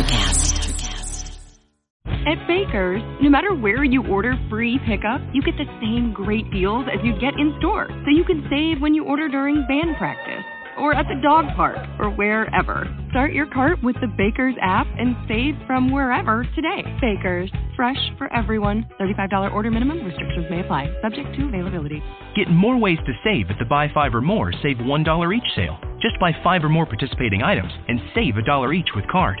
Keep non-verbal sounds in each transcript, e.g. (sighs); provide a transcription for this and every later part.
Electrocast. At Baker's, no matter where you order free pickup, you get the same great deals as you'd get in store. So you can save when you order during band practice or at the dog park or wherever. Start your cart with the Baker's app and save from wherever today. Baker's, fresh for everyone. $35 order minimum. Restrictions may apply. Subject to availability. Get more ways to save at the Buy Five or More Save $1 each sale. Just buy five or more participating items and save a dollar each with card.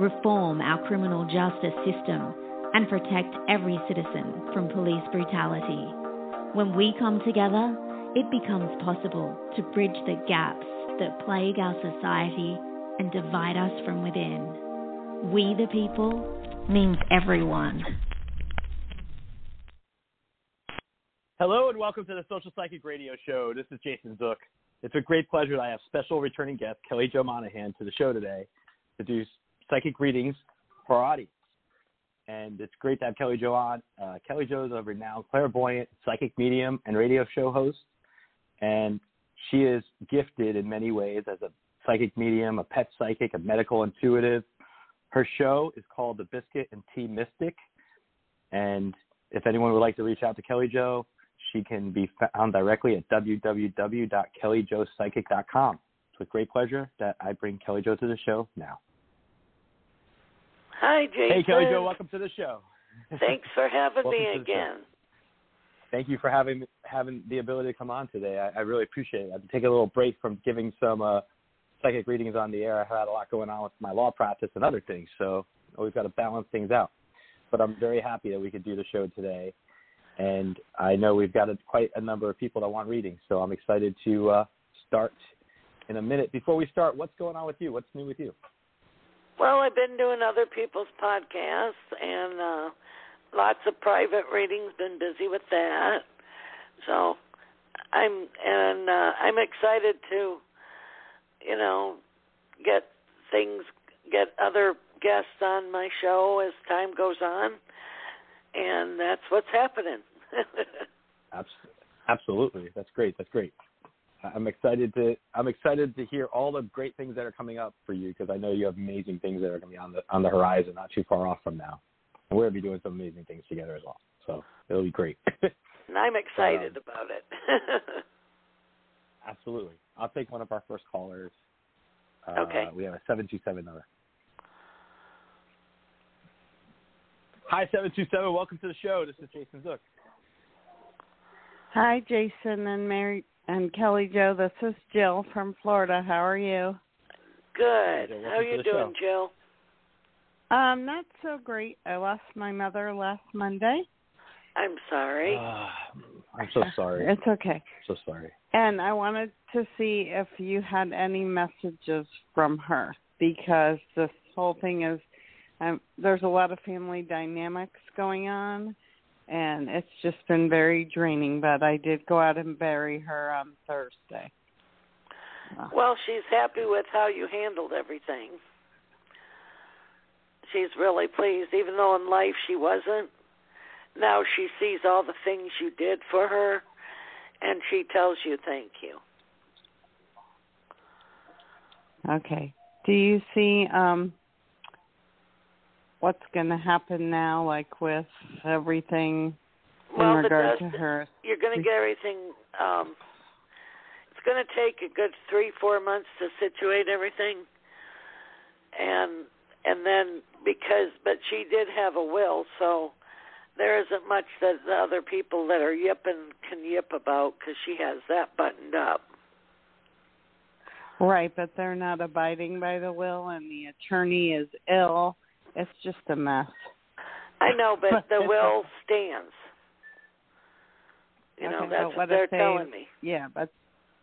reform our criminal justice system, and protect every citizen from police brutality. When we come together, it becomes possible to bridge the gaps that plague our society and divide us from within. We the people means everyone. Hello and welcome to the Social Psychic Radio Show. This is Jason Zuk. It's a great pleasure that I have special returning guest Kelly Jo Monaghan to the show today to do psychic readings for our audience. And it's great to have Kelly Jo on. Uh, Kelly Jo is a renowned clairvoyant, psychic medium, and radio show host. And she is gifted in many ways as a psychic medium, a pet psychic, a medical intuitive. Her show is called The Biscuit and Tea Mystic. And if anyone would like to reach out to Kelly Jo, she can be found directly at www.kellyjopsychic.com. It's with great pleasure that I bring Kelly Jo to the show now. Hi, Jason. Hey, Kelly Jo, welcome to the show. Thanks for having (laughs) me again. Thank you for having having the ability to come on today. I, I really appreciate it. I've taken a little break from giving some uh, psychic readings on the air. I've had a lot going on with my law practice and other things, so we've got to balance things out. But I'm very happy that we could do the show today and I know we've got a, quite a number of people that want readings, so I'm excited to uh, start in a minute. Before we start, what's going on with you? What's new with you? Well, I've been doing other people's podcasts and uh, lots of private readings. Been busy with that, so I'm and uh, I'm excited to, you know, get things, get other guests on my show as time goes on and that's what's happening. (laughs) Absolutely, that's great. That's great. I'm excited to I'm excited to hear all the great things that are coming up for you because I know you have amazing things that are going to be on the on the horizon, not too far off from now. And we're going to be doing some amazing things together as well. So it'll be great. (laughs) and I'm excited um, about it. (laughs) absolutely. I'll take one of our first callers. Uh, okay. We have a seven two seven number. Hi, 727. Welcome to the show. This is Jason Zuk. Hi, Jason and Mary and Kelly Jo. This is Jill from Florida. How are you? Good. How are you doing, show. Jill? Um, not so great. I lost my mother last Monday. I'm sorry. Uh, I'm so sorry. (laughs) It's okay. So sorry. And I wanted to see if you had any messages from her because this whole thing is um, there's a lot of family dynamics going on, and it's just been very draining. But I did go out and bury her on Thursday. Well, she's happy with how you handled everything. She's really pleased, even though in life she wasn't. Now she sees all the things you did for her, and she tells you thank you. Okay. Do you see um what's going to happen now, like with everything well, in regard to her? You're going to get everything. Um, it's going to take a good three, four months to situate everything, and and then because, but she did have a will, so there isn't much that the other people that are yipping can yip about because she has that buttoned up. Right, but they're not abiding by the will, and the attorney is ill. It's just a mess. I know, but the will stands. You know, that's what what they're they- telling me. Yeah, but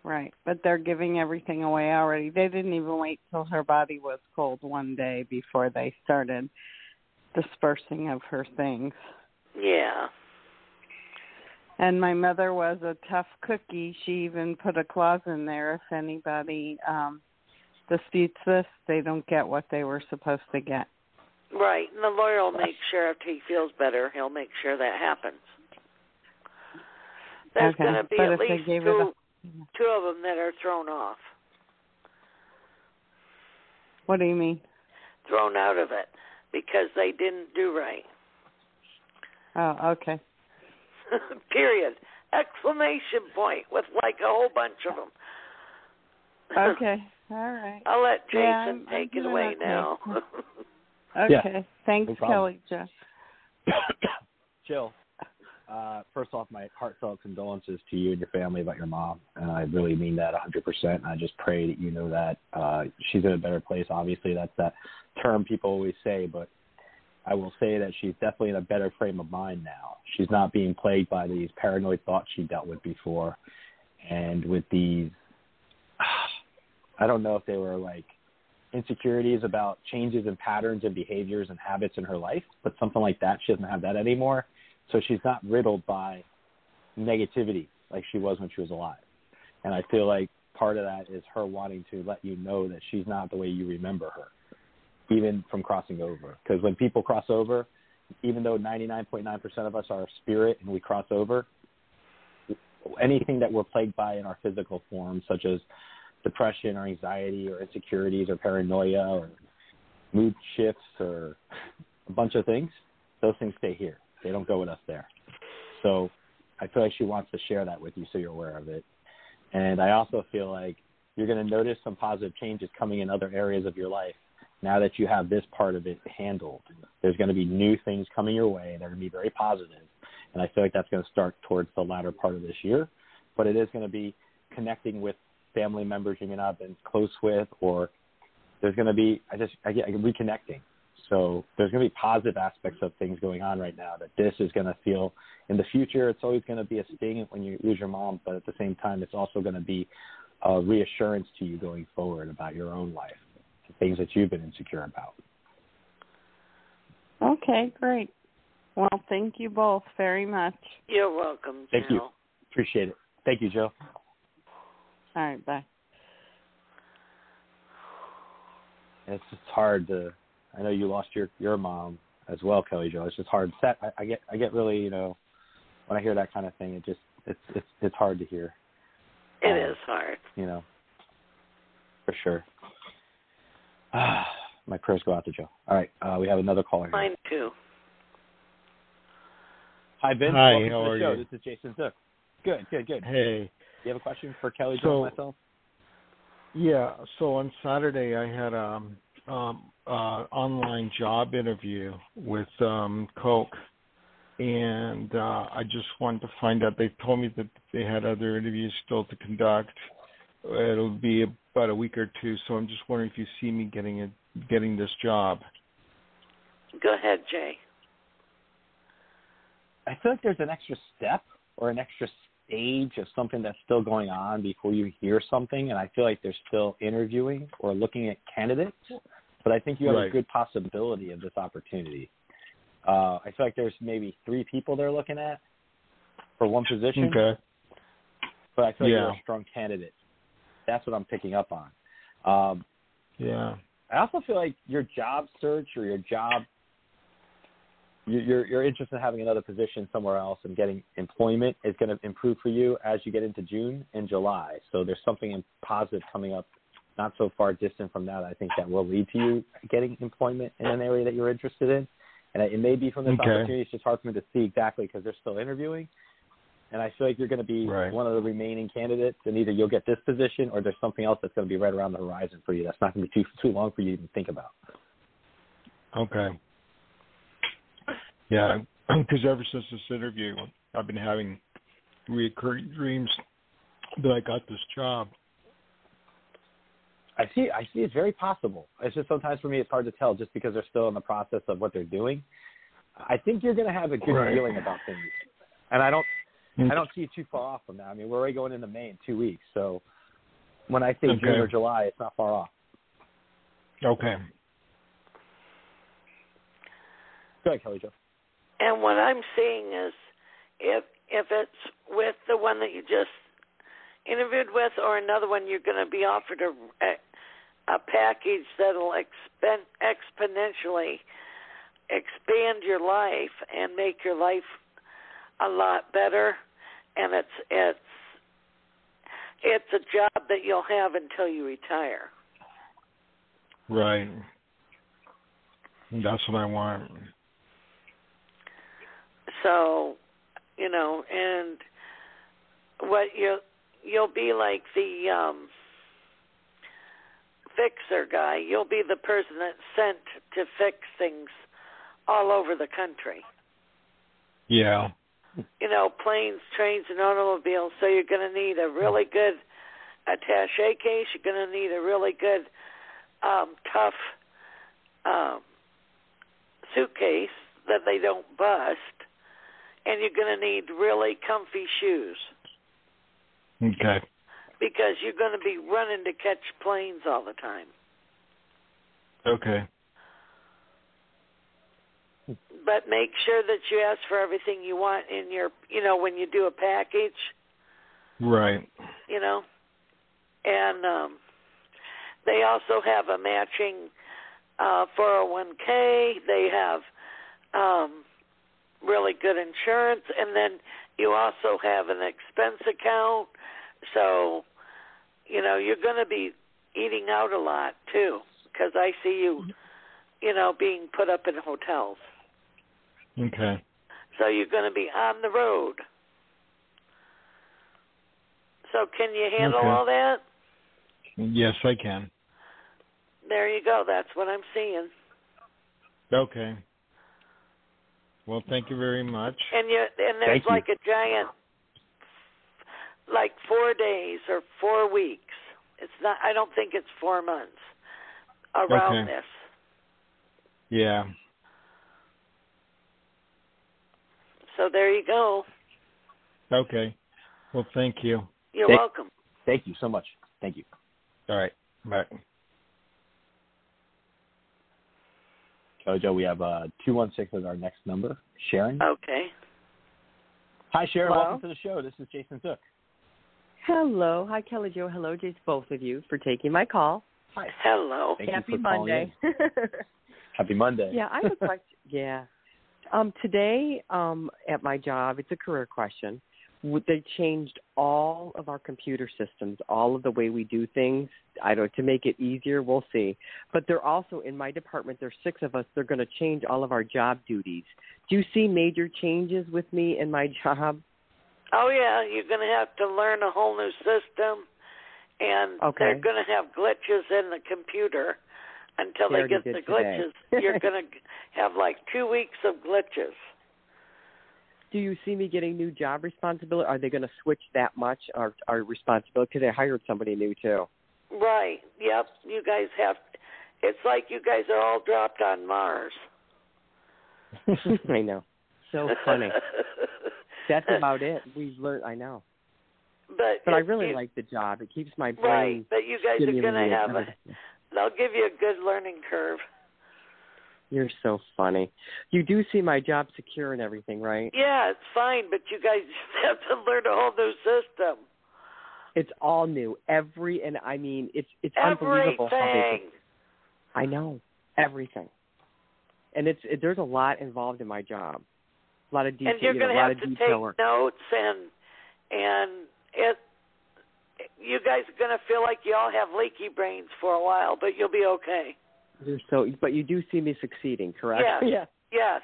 right, but they're giving everything away already. They didn't even wait till her body was cold one day before they started dispersing of her things. Yeah. And my mother was a tough cookie. She even put a clause in there if anybody um disputes this, they don't get what they were supposed to get. Right. And the lawyer will make sure if he feels better, he'll make sure that happens. There's Okay, going to be but at least gave it two, two of them that are thrown off, What do you mean? thrown out of it because they didn't do right. Oh, okay. (laughs) Period. Exclamation point with like a whole bunch of them. Okay. (laughs) All right. I'll let Jason Yeah, take it away okay. now. (laughs) Okay. Thanks, no. Kelly Jo. (coughs) Jill, uh, first off, my heartfelt condolences to you and your family about your mom. And I really mean that 100%. I just pray that you know that uh, she's in a better place. Obviously, that's that term people always say, but I will say that she's definitely in a better frame of mind now. She's not being plagued by these paranoid thoughts she dealt with before. And with these, (sighs) I don't know if they were like insecurities about changes in patterns and behaviors and habits in her life, but something like that, she doesn't have that anymore. So she's not riddled by negativity like she was when she was alive. And I feel like part of that is her wanting to let you know that she's not the way you remember her, even from crossing over. Because when people cross over, even though 99.9% of us are spirit and we cross over, anything that we're plagued by in our physical form, such as depression or anxiety or insecurities or paranoia or mood shifts or a bunch of things, those things stay here. They don't go with us there. So I feel like she wants to share that with you so you're aware of it. And I also feel like you're going to notice some positive changes coming in other areas of your life now that you have this part of it handled. There's going to be new things coming your way that are going to be very positive. And I feel like that's going to start towards the latter part of this year. But it is going to be connecting with family members you may not have been close with, or there's going to be, I just, I get I get reconnecting. So there's going to be positive aspects of things going on right now that this is going to feel in the future. It's always going to be a sting when you lose your mom, but at the same time, it's also going to be a reassurance to you going forward about your own life, and things that you've been insecure about. Okay, great. Well, thank you both very much. You're welcome, Thank you. Appreciate it. Thank you, Joe. All right, bye. It's just hard to. I know you lost your your mom as well, Kelly Jo. It's just hard. Set. I, I get I get really you know when I hear that kind of thing, it just it's it's it's hard to hear. It Um, is hard. You know, for sure. My prayers go out to Joe. All right, uh, we have another caller. Here. Mine too. Hi, Vince. Hi, Welcome how to the are show. you? This is Jason Zuk. Good, good, good. Hey. You have a question for Kelly Jo So- and myself? Yeah, so on Saturday I had um um uh online job interview with um Coke and uh I just wanted to find out they told me that they had other interviews still to conduct. It'll be about a week or two, so I'm just wondering if you see me getting a getting this job. Go ahead, Jay. I feel like there's an extra step or an extra stage of something that's still going on before you hear something, and I feel like they're still interviewing or looking at candidates. But I think you have a good possibility of this opportunity. Uh, I feel like there's maybe three people they're looking at for one position, Okay. but I feel like you're a strong candidate. That's what I'm picking up on. Um, Yeah. I also feel like your job search or your job, you- you're you're interested in having another position somewhere else and getting employment is going to improve for you as you get into June and July. So there's something in positive coming up, not so far distant from that. I think that will lead to you getting employment in an area that you're interested in, and it may be from this Okay. opportunity. It's just hard for me to see exactly because they're still interviewing. And I feel like you're going to be Right. one of the remaining candidates, and either you'll get this position or there's something else that's going to be right around the horizon for you. That's not going to be too too long for you to even think about. Okay. Yeah, (clears throat) because ever since this interview, I've been having recurring dreams that I got this job. I see. I see. It's very possible. It's just sometimes for me, it's hard to tell, just because they're still in the process of what they're doing. I think you're going to have a good Right. feeling about things, and I don't. Mm. I don't see you too far off from that. I mean, we're already going into May in two weeks, so when I say June or July, it's not far off. Okay. Go ahead, Kelly Jo. And what I'm seeing is if if it's with the one that you just interviewed with or another one you're going to be offered a a package that'll expend, exponentially expand your life and make your life a lot better and it's it's it's a job that you'll have until you retire. Right. That's what I want. So, you know, and what you you'll be like the um fixer guy. You'll be the person that's sent to fix things all over the country. Yeah. You know, planes, trains, and automobiles. So you're going to need a really good attaché case. You're going to need a really good, um, tough um, suitcase that they don't bust, and you're going to need really comfy shoes Okay. because you're going to be running to catch planes all the time. Okay. But make sure that you ask for everything you want in your, you know, when you do a package. Right. you know. And um they also have a matching uh 401k, they have um really good insurance and then you also have an expense account. So, you know, you're going to be eating out a lot too because I see you, mm-hmm. you know, being put up in hotels. Okay. So you're going to be on the road. So can you handle Okay. all that? Yes, I can. There you go. That's what I'm seeing. Okay. Well, thank you very much. And you and there's Thank you. like a giant like 4 days or 4 weeks. It's not I don't think it's 4 months around Okay. this. Yeah. So there you go. Okay. Well, thank you. You're Thank- welcome. Thank you so much. Thank you. All right. Bye. Kelly Jo, we have uh, 216 as our next number. Sharon. Okay. Hi, Sharon. Hello. Welcome to the show. This is Jason Zuk. Hello. Hi, Kelly Jo. Hello, Jace, both of you, for taking my call. Hi. Hello. Thank Happy you for Monday. Happy Monday. (laughs) yeah, I have a question. yeah. Um, today, um, at my job, it's a career question. W- They changed all of our computer systems, all of the way we do things. I don't to make it easier. We'll see. But they're also in my department. There's six of us. They're going to change all of our job duties. Do you see major changes with me in my (laughs) job? Oh yeah, you're going to have to learn a whole new system and Okay. they're going to have glitches in the computer until They they get the glitches. you're going (laughs) to have like 2 weeks of glitches. Do you see me getting new job responsibility? Are they going to switch that much our our responsibility? Because they hired somebody new too. Right. Yep. You guys have. It's like you guys are all dropped on Mars. (laughs) I know. So funny. (laughs) That's about it. We've learned. I know. But But I really like the job. It keeps my brain. Right. But you guys are going to have a. They'll give you a good learning curve. You're so funny. You do see my job secure and everything, right? Yeah, it's fine, but you guys (laughs) have to learn a whole new system. It's all new. Every and I mean, it's it's unbelievable how they. Everything. I know everything, and it's it, there's a lot involved in my job. A lot of detail. and you're you know, going a to lot have of to detail take work. notes and and it you guys are going to feel like you all have leaky brains for a while but you'll be okay You're so, but you do see me succeeding, correct? Yes. (laughs) yeah. yes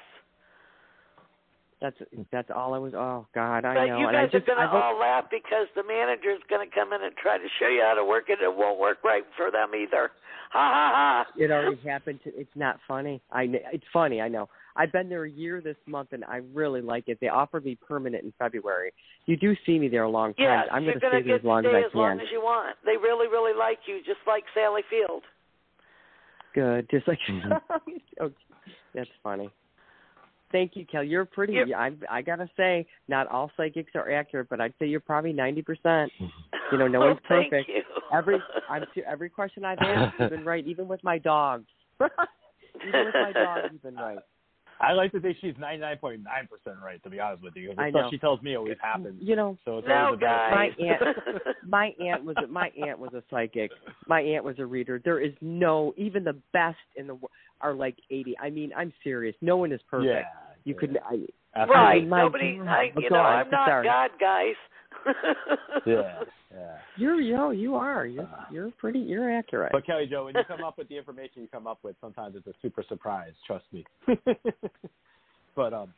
That's that's all I was. Oh God, I but know. you and I guys just, are going I to all laugh because the manager's going to come in and try to show you how to work it. It won't work right for them either. (laughs) Ha ha ha! It already happened. To, it's not funny. I it's funny. I know. I've been there a year this month, and I really like it. They offered me permanent in February. You do see me there a long time. Yes, I'm going to stay there as long as I as long as you want. They really, really like you, just like Sally Field. Good. Just like (laughs) Mhm. oh, (laughs) that's funny. Thank you, Kel. You're pretty. You're- I I gotta say, not all psychics are accurate, but I'd say you're probably ninety percent. You know, no one's oh, thank perfect. You. Every (laughs) I'm every question I've asked, you've been right. Even with my dogs. even with my dogs, you've been right. I like to think she's 99.9% right, to be honest with you. 'cause The I stuff know. she tells me always happens. You know, So it's no, always a guys. My aunt- (laughs) my aunt was a, my aunt was a psychic. My aunt was a reader. There is no even the best in the wo- are like eighty. I mean, I'm serious. No one is perfect. Yeah. You yeah. could. I, Absolutely. right. my Nobody. I, you know, I'm not sorry. God, guys. Yeah, (laughs) yeah. You're you know you are. You're Uh, you're pretty. You're accurate. But Kelly Jo, when you come up with the information you come up with, sometimes it's a super surprise. Trust me. (laughs) but um,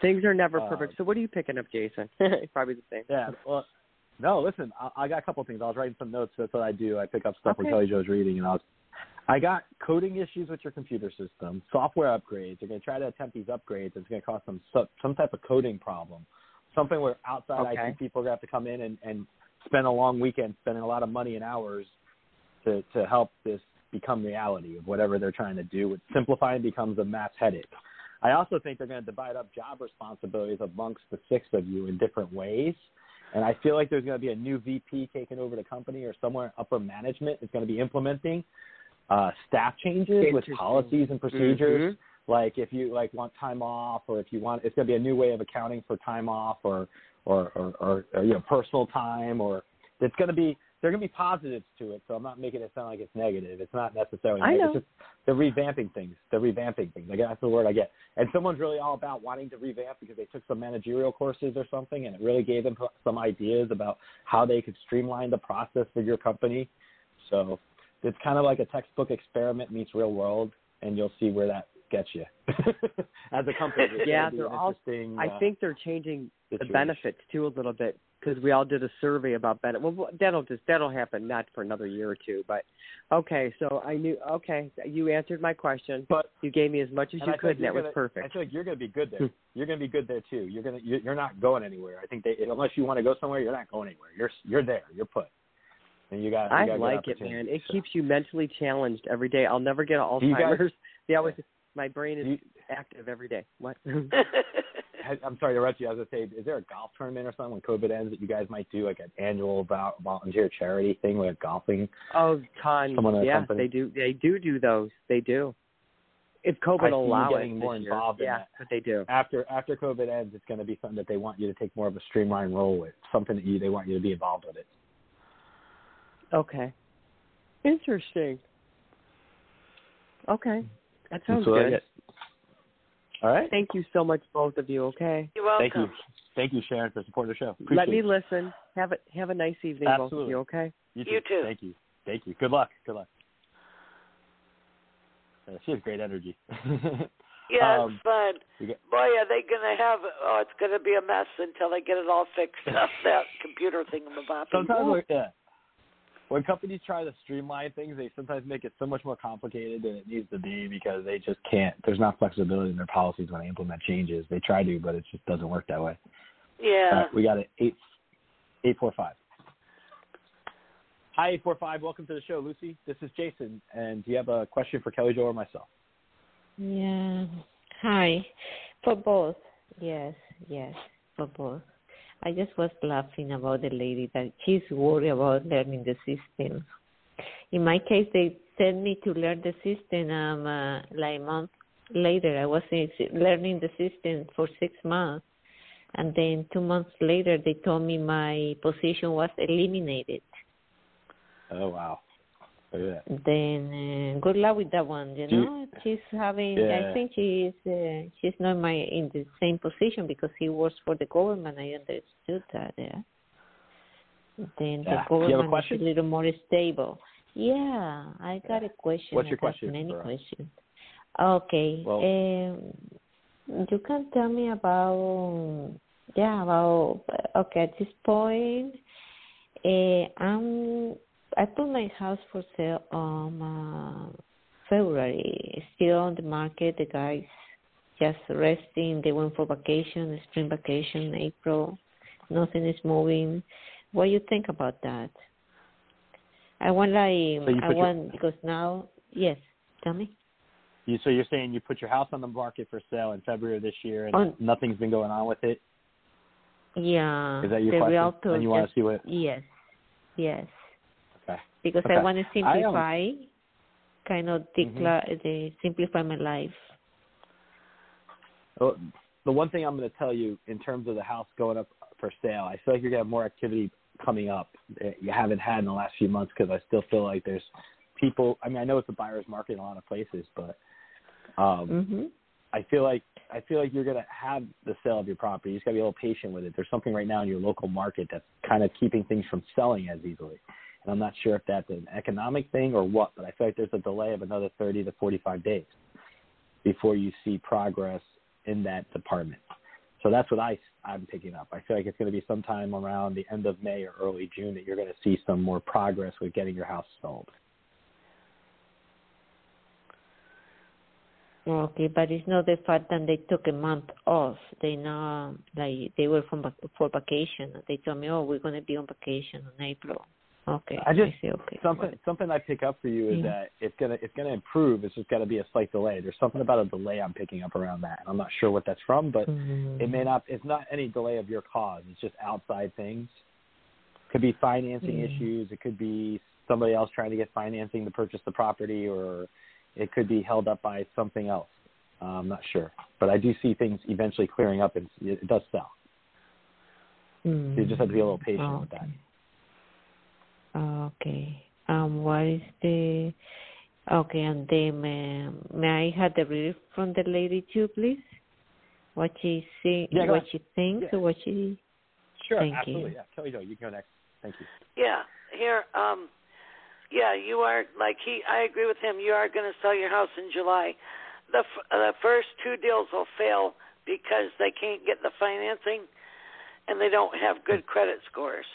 Things are never uh, perfect. So what are you picking up, Jason? (laughs) Probably the same. yeah. Well, no. Listen, I, I got a couple things. I was writing some notes. That's what I do. I pick up stuff when Okay. Kelly Jo's reading, and I was. I got coding issues with your computer system, software upgrades. They're going to try to attempt these upgrades. It's going to cause some some type of coding problem, something where outside Okay. IT people are to have to come in and, and spend a long weekend, spending a lot of money and hours to to help this become reality of whatever they're trying to do. With simplifying becomes a mass headache. I also think they're going to divide up job responsibilities amongst the six of you in different ways. And I feel like there's going to be a new VP taking over the company or somewhere upper management is going to be implementing uh, staff changes with policies and procedures. Mhm. Like if you like want time off, or if you want, it's going to be a new way of accounting for time off, or or or, or, or you know personal time, or it's going to be there are going to be positives to it. So I'm not making it sound like it's negative. It's not necessarily. I know. It's just they're revamping things. They're revamping things. I guess that's the word I get. And someone's really all about wanting to revamp because they took some managerial courses or something, and it really gave them some ideas about how they could streamline the process for your company. So it's kind of like a textbook experiment meets real world, and you'll see where that gets you (laughs) as a company. Yeah, they're all- I uh, think they're changing the benefits too a little bit because we all did a survey about benefit. Well, that'll just that'll happen not for another year or two, but okay. So I knew. Okay, you answered my question. But You gave me as much as you I could, and that you're was perfect. I feel like you're going to be good Hmm. there. you're going to be good there too. You're going to you're not going anywhere. I think they unless you want to go somewhere, you're not going anywhere. You're you're there. You're put. And you got. You I got like it, man. It so. keeps you mentally challenged every day. I'll never get you guys- Alzheimer's. (laughs) they always my brain is you- active every day. What? (laughs) (laughs) I'm sorry to interrupt you. I was going to say, is there a golf tournament or something when COVID ends that you guys might do like an annual volunteer charity thing with golfing? oh, tons. Someone yeah, they do. They do do those. They do. If COVID I see will you allow getting more this year. involved in yeah, that. but they do. After after COVID ends, it's going to be something that they want you to take more of a streamlined role with, something that you they want you to be involved with it. Okay. Interesting. Okay. That sounds That's good. get. All right. Thank you so much, both of you. Okay. You're welcome. Thank you. Thank you, Sharon, for supporting the show. Let me it. listen. Have a have a nice evening, both of Absolutely. you. Okay. You too. You too. Thank you. Thank you. Good luck. Good luck. Uh, she has great energy. (laughs) Yes, Um, but you got- boy, are they going to have? Oh, it's going to be a mess until they get it all fixed (laughs) up. That computer thing thingamabob. sometimes, like, yeah. When companies try to streamline things, they sometimes make it so much more complicated than it needs to be because they just can't. There's not flexibility in their policies when they implement changes. They try to, but it just doesn't work that way. Yeah. All right, we got it. Eight eight four five. Hi, eight four five. Welcome to the show, Lucy. This is Jason, and do you have a question for Kelly Jo or myself? Yeah. Hi. For both. Yes, yes, for both. I just was laughing about the lady that she's worried about learning the system. In my case, they sent me to learn the system um, uh, like a month later. I was in, learning the system for six months. And then two months later, they told me my position was eliminated. Oh wow. That. then uh, good luck with that one. You know, she's having. Yeah. I think she is. Uh, she's not my in the same position because he works for the government. I understood that. Yeah. Then the Do you have a government is a little more stable. Yeah, I got a question. What's your question Many questions. Okay. Well- um, you can tell me about yeah about okay at this point uh, I'm I put my house for sale on uh, February still on the market the guys just resting they went for vacation spring vacation April nothing is moving what do you think about that I want like So I put your- want because now yes tell me You, so you're saying you put your house on the market for sale in February of this year, and On- nothing's been going on with it. Yeah. Is that your the question? realtor And you want to see what? Yes. Yes. Because Okay. I want to simplify, kind of decla- the simplify my life. Well, the one thing I'm going to tell you in terms of the house going up for sale, I feel like you're going to have more activity coming up that you haven't had in the last few months because I still feel like there's people. I mean, I know it's a buyer's market in a lot of places, but um, hmm I feel like I feel like you're going to have the sale of your property. You just got to be a little patient with it. There's something right now in your local market that's kind of keeping things from selling as easily. And I'm not sure if that's an economic thing or what, but I feel like there's a delay of another 30 to 45 days before you see progress in that department. So that's what I, I'm picking up. I feel like it's going to be sometime around the end of May or early June that you're going to see some more progress with getting your house sold. Okay, but it's not the fact that they took a month off. They know, like they were from for vacation. They told me, "Oh, we're going to be on vacation in April." Okay, I just see. Okay, something something I pick up for you is Yeah. that it's gonna it's gonna improve. It's just got to be a slight delay. There's something about a delay I'm picking up around that. I'm not sure what that's from, but Mhm. it may not. It's not any delay of your cause. It's just outside things. Could be financing Yeah. issues. It could be somebody else trying to get financing to purchase the property, or it could be held up by something else. Uh, I'm not sure, but I do see things eventually clearing up, and it, it does sell. Mm. You just have to be a little patient Oh, with that. Okay. Um, what is the? Okay, and then um, may I have the brief from the lady too, please? What she see, Yeah, what ahead. she thinks, Yeah. or what she? Sure, Thank you. absolutely. Yeah, Kelly Jo, you can go next. Thank you. Yeah, here, um, yeah, you are like he. I agree with him. You are going to sell your house in July. The f- the first two deals will fail because they can't get the financing, and they don't have good credit scores.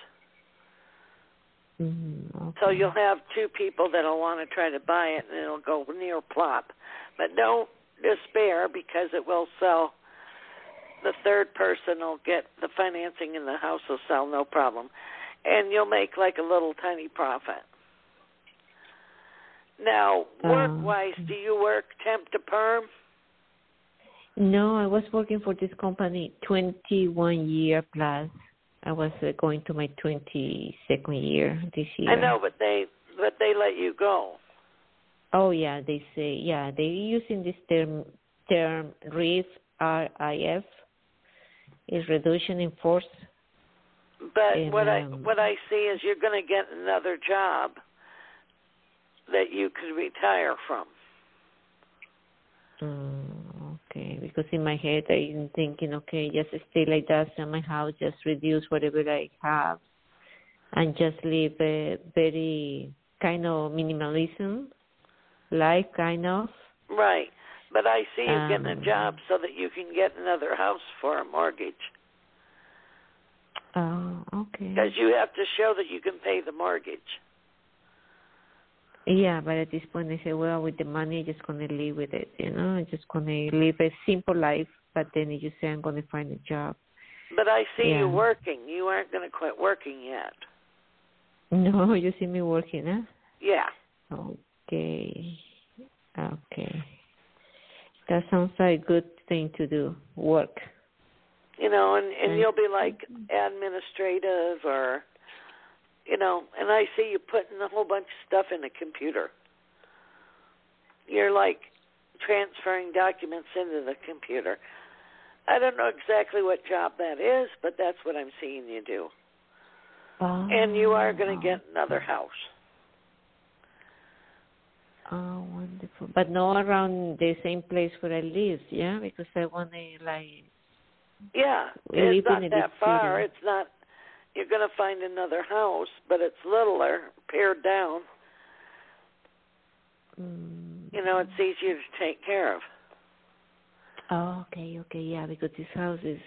Mm, okay. So you'll have two people that'll want to try to buy it, and it'll go near plop. But don't despair because it will sell. The third person will get the financing, and the house will sell no problem, and you'll make like a little tiny profit. Now, Oh, work-wise, do you work temp to perm? No, I was working for this company 21 year plus. I was uh, going to my 22nd year this year. I know, but they but they let you go. Oh yeah, they say yeah they using this term term RIF R I F is reduction in force. But And, what um, I what I see is you're going to get another job that you could retire from. Mm, because in my head I'm thinking, okay, just stay like that in my house, just reduce whatever I have, and just live a very kind of minimalism life, kind of. Right. But I see you getting Um, a job so that you can get another house for a mortgage. Oh, okay. Because you have to show that you can pay the mortgage. Yeah, but at this point I say, well, with the money, I'm just gonna live with it, you know. I'm just gonna live a simple life, but then you say I'm gonna find a job. But I see Yeah. you working. You aren't going to quit working yet. (laughs) No, you see me working, huh? Yeah. Okay. Okay. That sounds like a good thing to do. Work. You know, and and you'll be like administrative or you know, and I see you putting a whole bunch of stuff in the computer. You're like transferring documents into the computer. I don't know exactly what job that is, but that's what I'm seeing you do. Oh, And you are going to oh. get another house. Oh, wonderful. But not around the same place where I live, yeah? Because I want to, like, Yeah, it's not that far. city. It's not. You're going to find another house, but it's littler, pared down. mm, You know, it's easier to take care of. Oh, okay, okay, yeah, because this house is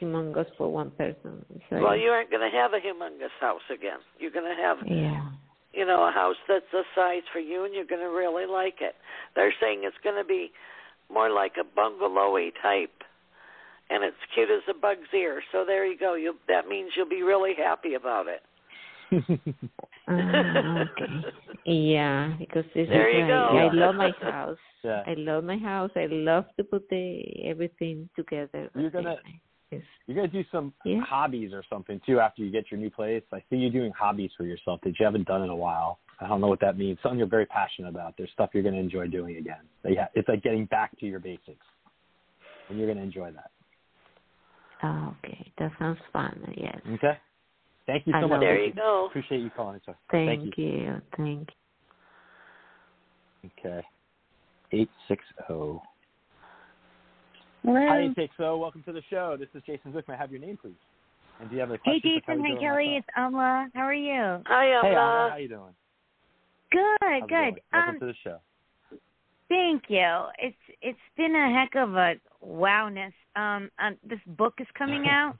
humongous for one person. So well, you aren't going to have a humongous house again. You're going to have, yeah. you know, a house that's the size for you, and you're going to really like it. They're saying it's going to be more like a bungalowy type, and it's cute as a bug's ear. So there you go. You that means you'll be really happy about it. uh, (laughs) okay. Yeah, because this There is you I, go. I love my house. (laughs) Yeah. I love my house. I love to put the everything together. You're gonna Yes. you're gonna do some Yeah. hobbies or something too after you get your new place. I see you doing hobbies for yourself that you haven't done in a while. I don't know what that means. Something you're very passionate about. There's stuff you're gonna enjoy doing again. That you It's like getting back to your basics, and you're gonna enjoy that. Oh, okay, that sounds fun. Yes. Okay. Thank you I so much. There you go. Appreciate you calling. Sir. Thank, Thank you. you. Thank you. Okay. Eight six zero. Hello. Hi, eight six zero. Welcome to the show. This is Jason Zuk. May I have your name, please? And do you have a Hey, question for Jason. Kelly Hi, Kelly. It's Amla. How are you? Hi, myself? Hey, Emma. Alma, how you doing? Good. How's good. going? Welcome Um, to the show. thank you. It's it's been a heck of a wowness. Um, um this book is coming (laughs) out,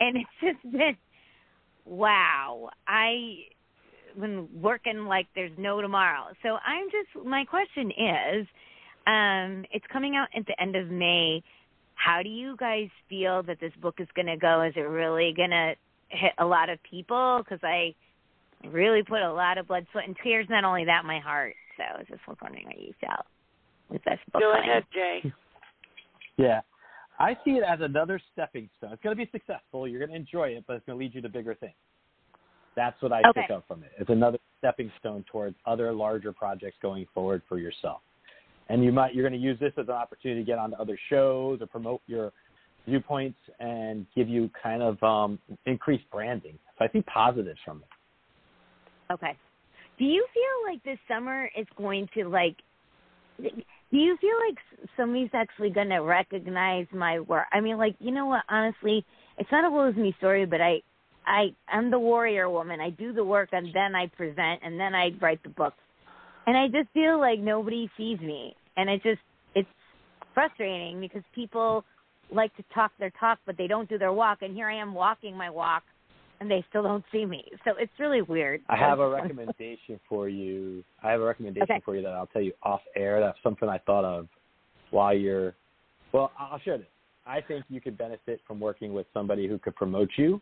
and it's just been wow. I been working like there's no tomorrow. So I'm just my question is, um, it's coming out at the end of May. How do you guys feel that this book is going to go? Is it really going to hit a lot of people? Because I really put a lot of blood, sweat, and tears. Not only that, my heart. So I was just wondering what you felt with this book. Go ahead, Jay. Yeah. I see it as another stepping stone. It's going to be successful. You're going to enjoy it, but it's going to lead you to bigger things. That's what I Okay. pick up from it. It's another stepping stone towards other larger projects going forward for yourself. And you might you're going to use this as an opportunity to get onto other shows or promote your viewpoints and give you kind of um, increased branding. So I see positives from it. Okay. Do you feel like this summer is going to like? Do you feel like somebody's actually going to recognize my work? I mean, like you know what? Honestly, it's not a woe is me story, but I, I, I'm the warrior woman. I do the work and then I present and then I write the books, and I just feel like nobody sees me, and it just it's frustrating because people like to talk their talk, but they don't do their walk, and here I am walking my walk and they still don't see me. So it's really weird. I have a (laughs) recommendation for you. I have a recommendation Okay. for you that I'll tell you off air. That's something I thought of while you're. Well, I'll share this. I think you could benefit from working with somebody who could promote you,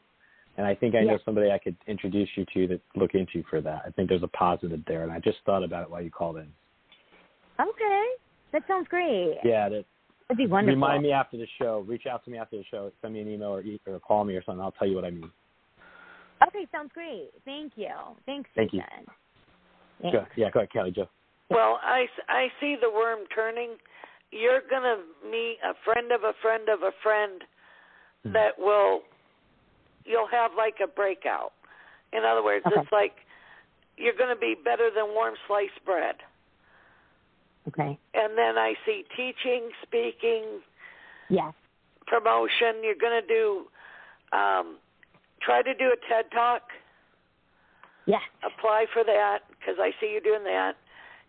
and I think I know somebody I could introduce you to that look into for that. I think there's a positive there, and I just thought about it while you called in. Okay, that sounds great. Yeah, that That'd be wonderful. remind me after the show. Reach out to me after the show. Send me an email or, e- or call me or something. I'll tell you what I mean. Okay, sounds great. Thank you. Thanks, Thank you. Susan. Go, Thanks. yeah, go ahead, Kelly Jo. Well, I, I see the worm turning. You're going to meet a friend of a friend of a friend Hmm. that will, you'll have like a breakout. In other words, Okay. it's like you're going to be better than warm sliced bread. Okay. And then I see teaching, speaking, Yes. promotion. You're going to do, um, try to do a TED Talk. Yes. Apply for that because I see you doing that.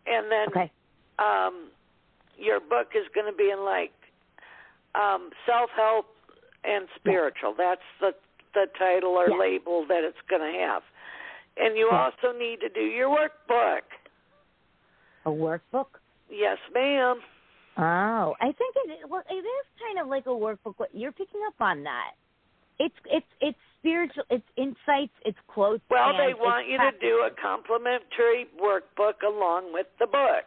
And then Okay. um, your book is going to be in like um, self help and spiritual. That's the the title or Yeah. label that it's going to have. And you Yeah. also need to do your workbook. A workbook. Yes, ma'am. Oh, I think it. Well, it is kind of like a workbook. You're picking up on that. It's it's it's spiritual. It's insights. It's quotes. Well, they want you to do a complimentary workbook along with the book.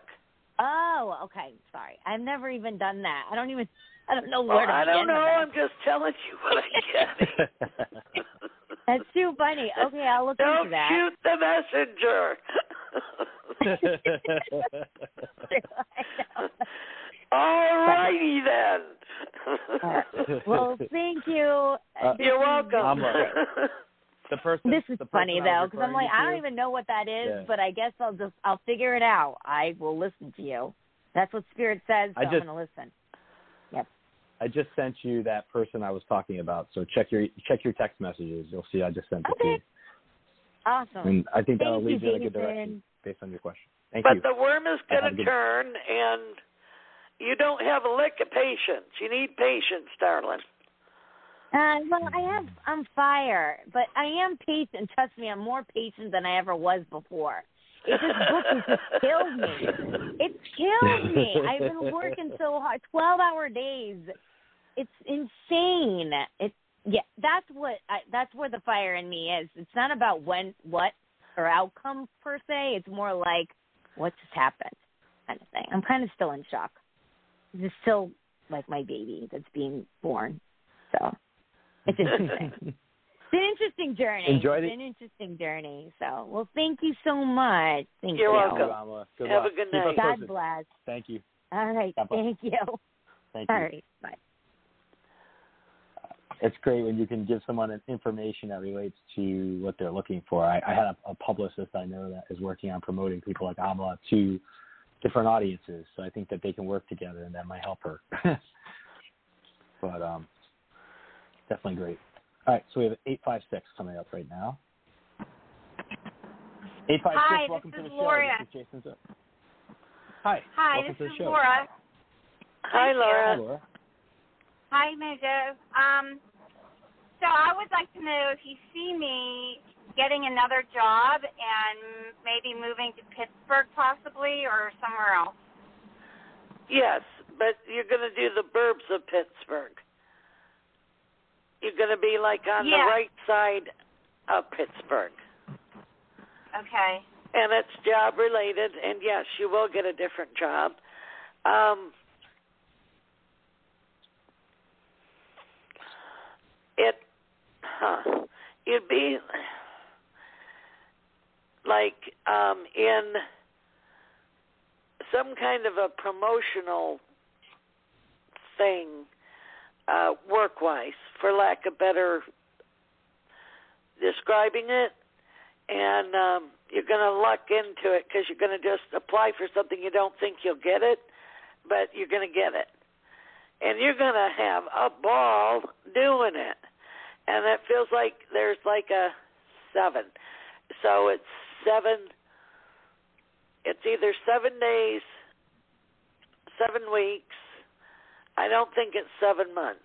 Oh, okay. Sorry, I've never even done that. I don't even. I don't know Well, where to I don't know. with. I'm just telling you what I'm (laughs) getting. That's too funny. Okay, I'll look Don't into that. shoot the messenger. (laughs) (laughs) All righty then. (laughs) well, thank you. Uh, You're welcome. I'm the person. This is the person funny though, because I'm like, you I don't even know what that is, Yeah. but I guess I'll just I'll figure it out. I will listen to you. That's what Spirit says, so I I'm gonna listen. Yep. I just sent you that person I was talking about. So check your check your text messages. You'll see I just sent it to you. Awesome. And I think that'll Thank lead you, you in a good Jason. direction based on your question. Thank you. but you. the worm is going a to good- turn, and You don't have a lick of patience. You need patience, darling. Uh, well, I have I'm fire, but I am patient. Trust me, I'm more patient than I ever was before. It this book has just killed me. It's killed (laughs) me. I've been working so hard, twelve hour days. It's insane. It's yeah. That's what. I, that's where the fire in me is. It's not about when, what, or outcome per se. It's more like what just happened, kind of thing. I'm kind of still in shock. This is still like my baby that's being born. So (laughs) it's interesting. it's an interesting journey. Enjoyed it's it? an interesting journey. So, well, thank you so much. Thank You're you. welcome. Good Have luck. a good night. God posted. bless. Thank you. All right. God bless. Thank you. Thank you. All right. Bye. It's great when you can give someone an information that relates to what they're looking for. I, I had a, a publicist I know that is working on promoting people like Amala to different audiences. So I think that they can work together and that might help her. (laughs) but um, definitely great. All right, so we have 856 coming up right now. 856, Hi, welcome this to the is show. This is Jason Zuk. Hi. Hi, welcome this to the is show. Laura. Hi, Laura. Hi, Laura. Hi, Meadow. Um, so I would like to know if you see me getting another job and maybe moving to Pittsburgh possibly or somewhere else. Yes, but you're going to do the burbs of Pittsburgh. You're going to be like on the right side of Pittsburgh. Okay. And it's job related, and yes, you will get a different job. Um, it, huh, you'd be like um, in some kind of a promotional thing, uh, work wise, for lack of better describing it. And um, you're going to luck into it because you're going to just apply for something you don't think you'll get it, but you're going to get it. And you're going to have a ball doing it. And it feels like there's like a seven. So it's seven, it's either seven days, seven weeks. I don't think it's seven months.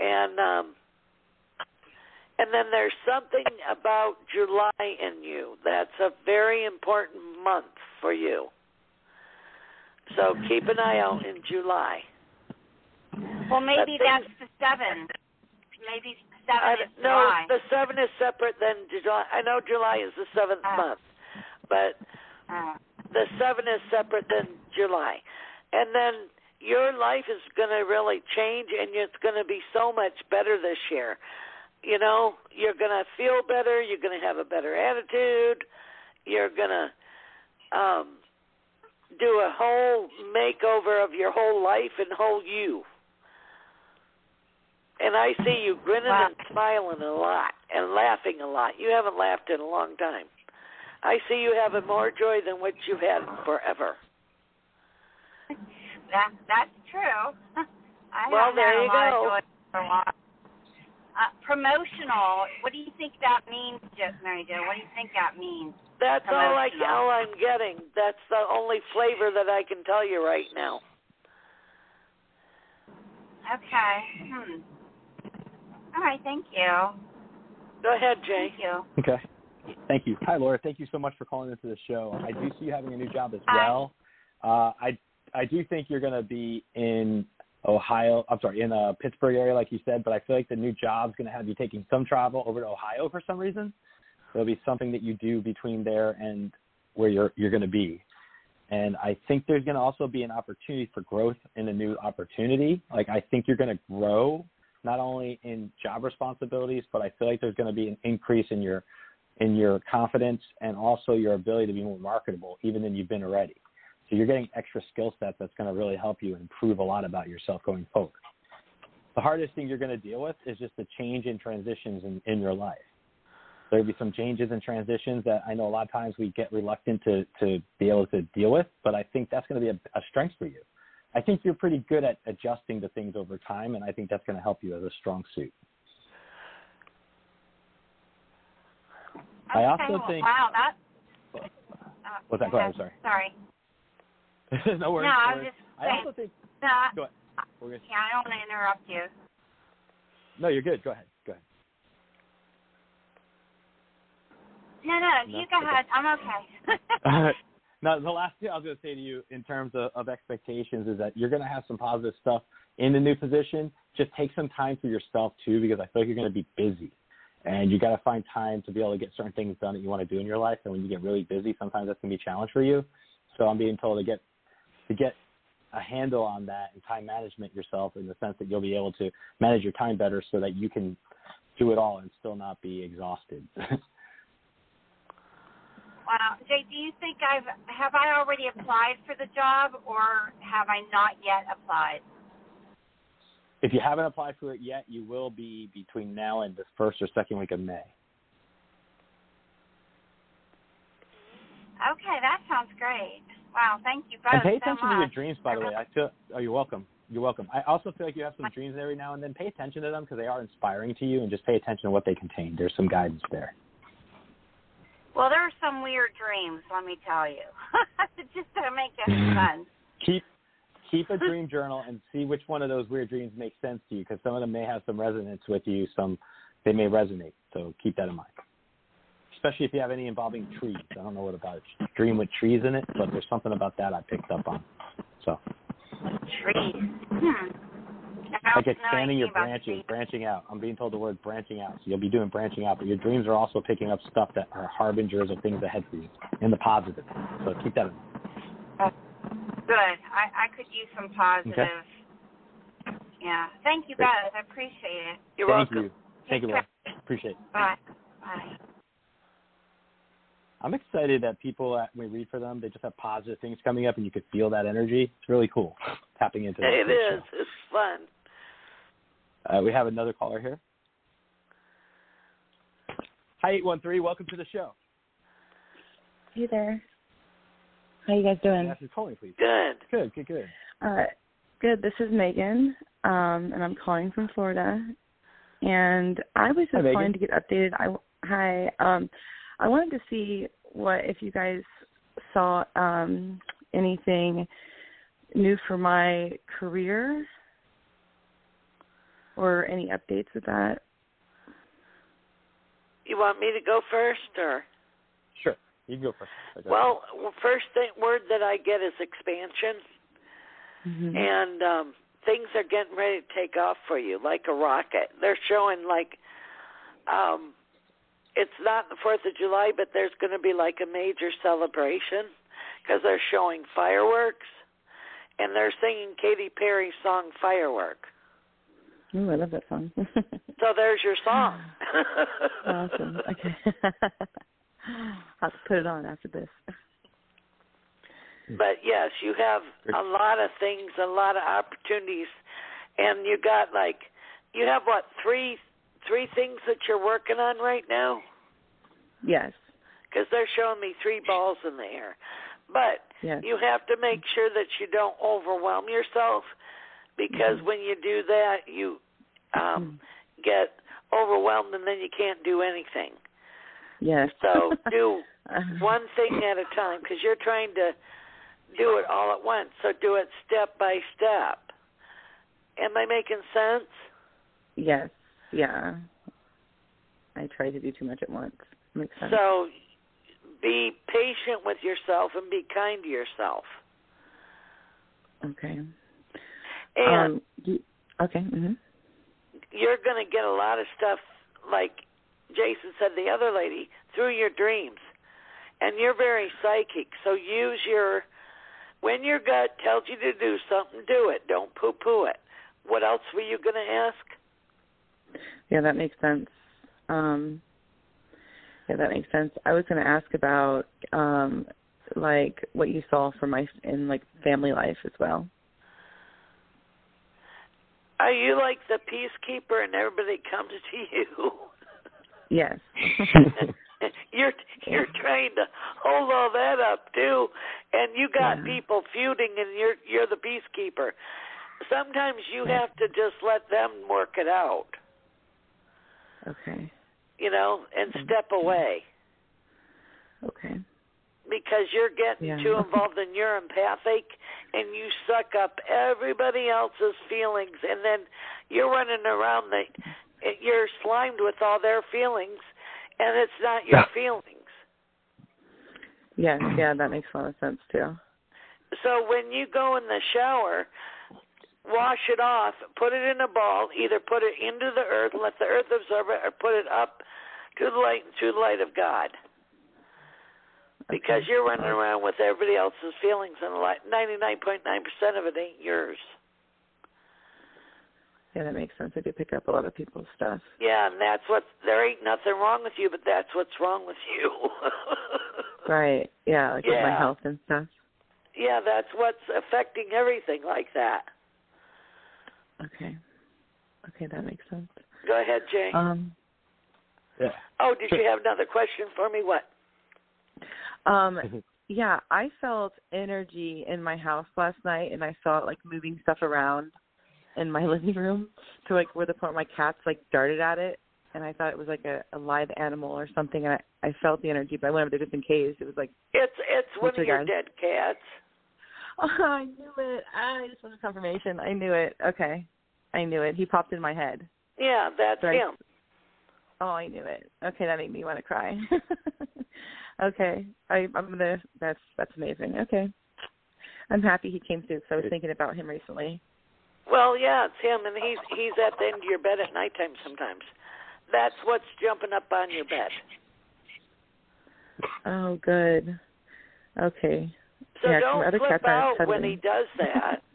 And um and then there's something about July in you that's a very important month for you. So keep an eye out in July. Well, maybe But that's the seven. Maybe seven is no, July. the seven is separate than July. I know July is the seventh Ah. month, but Uh, the seven is separate than July. And then your life is going to really change and it's going to be so much better this year. You know, you're going to feel better, you're going to have a better attitude, you're going to um do a whole makeover of your whole life and whole you. And I see you grinning Wow. and smiling a lot and laughing a lot. You haven't laughed in a long time. I see you having more joy than what you've had forever. that that's true. (laughs) I Well, haven't there had a you lot go. of joy for a while. Uh, promotional. What do you think that means, Mary Jo? What do you think that means? That's all I all I'm getting. That's the only flavor that I can tell you right now. Okay. Hmm. All right. Thank you. Go ahead, Jay. Thank you. Okay. Thank you. Hi, Laura. Thank you so much for calling into the show. I do see you having a new job as Hi. well. Uh, I I do think you're going to be in Ohio. I'm sorry, in uh, Pittsburgh area, like you said. But I feel like the new job's going to have you taking some travel over to Ohio for some reason. There'll be something that you do between there and where you're you're going to be. And I think there's going to also be an opportunity for growth in a new opportunity. Like I think you're going to grow not only in job responsibilities, but I feel like there's going to be an increase in your in your confidence and also your ability to be more marketable, even than you've been already. So you're getting extra skill sets that's going to really help you improve a lot about yourself going forward. The hardest thing you're going to deal with is just the change in transitions in, in your life. There'll be some changes and transitions that I know a lot of times we get reluctant to, to be able to deal with, but I think that's going to be a, a strength for you. I think you're pretty good at adjusting to things over time, and I think that's going to help you as a strong suit. I also well, think- Wow. That. Uh, What's that? Go ahead, I'm Sorry. (laughs) no worries. no, I no was just I also think. Uh, Go ahead. Gonna, yeah, I don't want to interrupt you. no, you're good. Go ahead. Go ahead. No, no, No, you go okay. ahead. I'm okay. (laughs) (laughs) now, the last thing I was going to say to you in terms of, of expectations is that you're going to have some positive stuff in the new position. Just take some time for yourself too, because I feel like you're going to be busy, and you got to find time to be able to get certain things done that you want to do in your life. And when you get really busy, sometimes that's going to be a challenge for you. So I'm being told to get to get a handle on that and time management yourself in the sense that you'll be able to manage your time better so that you can do it all and still not be exhausted. (laughs) Wow, Jay, do you think I've have I already applied for the job or have I not yet applied? if you haven't applied for it yet, you will be between now and the first or second week of May. Okay, that sounds great. Wow, thank you both and pay so attention to your dreams, by the way. I feel. Oh, you're welcome. You're welcome. I also feel like you have some dreams every now and then. Pay attention to them because they are inspiring to you, and just pay attention to what they contain. There's some guidance there. Well, there are some weird dreams, let me tell you. (laughs) just don't make any sense. Keep keep a (laughs) dream journal and see which one of those weird dreams makes sense to you because some of them may have some resonance with you. Some they may resonate. So keep that in mind. Especially if you have any involving trees. I don't know what about a dream with trees in it, but there's something about that I picked up on. So Trees. Hmm. I like expanding your branches, branching out. I'm being told the word branching out. So you'll be doing branching out, but your dreams are also picking up stuff that are harbingers of things ahead for you in the positive. So keep that in mind. Good. I, I could use some positive. Okay. Yeah. Thank you guys. I appreciate it. You're Thank welcome. you. Thank you, Laura. Appreciate it. Bye. Bye. I'm excited that people, uh, when we read for them, they just have positive things coming up and you could feel that energy. It's really cool tapping into that. It is. It's fun. Uh, we have another caller here. Hi, 813. Welcome to the show. Hey there. How you guys doing? Ask your calling, please. Good. Good, good, good. Uh, good. This is Megan, um, and I'm calling from Florida. And I was Hi, just Megan. calling to get updated. I hi. Um, I wanted to see what if you guys saw um, anything new for my career or any updates with that. You want me to go first, or? Sure. You can go first. Okay. Well, first thing, word that I get is expansion, Mm-hmm. and um, things are getting ready to take off for you like a rocket. They're showing like, um, it's not the Fourth of July, but there's going to be like a major celebration because they're showing fireworks, and they're singing Katy Perry's song "Firework." Ooh, I love that song. (laughs) So there's your song. (laughs) awesome. Okay. (laughs) I'll have to put it on after this. But yes, you have a lot of things, a lot of opportunities, and you got like, you have what three three things that you're working on right now? Yes. Because they're showing me three balls in the air. But Yes. you have to make sure that you don't overwhelm yourself, because mm-hmm. when you do that, you um mm. get overwhelmed and then you can't do anything. Yes. So (laughs) do uh-huh. one thing at a time because you're trying to do it all at once. So do it step by step. Am I making sense? Yes. Yeah. I try to do too much at once. Makes sense. So be patient with yourself and be kind to yourself. okay. And um, do, okay. hmm you're going to get a lot of stuff like Jason said the other lady through your dreams. And you're very psychic, so use your when your gut tells you to do something, do it. Don't poo-poo it. What else were you going to ask? Yeah, that makes sense. Um, yeah, that makes sense. I was going to ask about um, like what you saw for my in like family life as well. Are you like the peacekeeper and everybody comes to you? Yes. (laughs) you're you're trying to hold all that up too, and you got Yeah. people feuding, and you're you're the peacekeeper. Sometimes you have to just let them work it out, okay. you know, and mm-hmm. step away Okay. Because you're getting Yeah. too involved and you're empathic, and you suck up everybody else's feelings, and then you're running around the you're slimed with all their feelings, and it's not your feelings. Yes, yeah, that makes a lot of sense too. So when you go in the shower, wash it off, put it in a ball, either put it into the earth, let the earth absorb it, or put it up to the light to the light of God. Because you're running around with everybody else's feelings, and ninety nine point nine percent of it ain't yours. Yeah, that makes sense. I do pick up a lot of people's stuff. Yeah, and that's what there ain't nothing wrong with you, but that's what's wrong with you. (laughs) right. Yeah, like with my health and stuff. yeah, that's what's affecting everything like that. Okay. Okay, that makes sense. Go ahead, Jane. Um Yeah. oh, did you have another question for me? What? Um (laughs) yeah, I felt energy in my house last night and I saw it like moving stuff around in my (laughs) living room to like where the point my cats like darted at it and I thought it was like a, a live animal or something and I, I felt the energy but I went over there just in case. It was like It's it's one of your guys? dead cats. Oh, (laughs) I knew it. I just wanted confirmation. I knew it. Okay. I knew it. He popped in my head. Yeah, that's Right. him. Oh, I knew it. Okay, that made me want to cry. Okay. I I'm gonna that's that's amazing. Okay. I'm happy he came through because I was thinking about him recently. Well, yeah, it's him, and he's he's at the end of your bed at nighttime sometimes. That's what's jumping up on your bed. Oh, good. Okay. So yeah, don't other flip out when he does that, (laughs)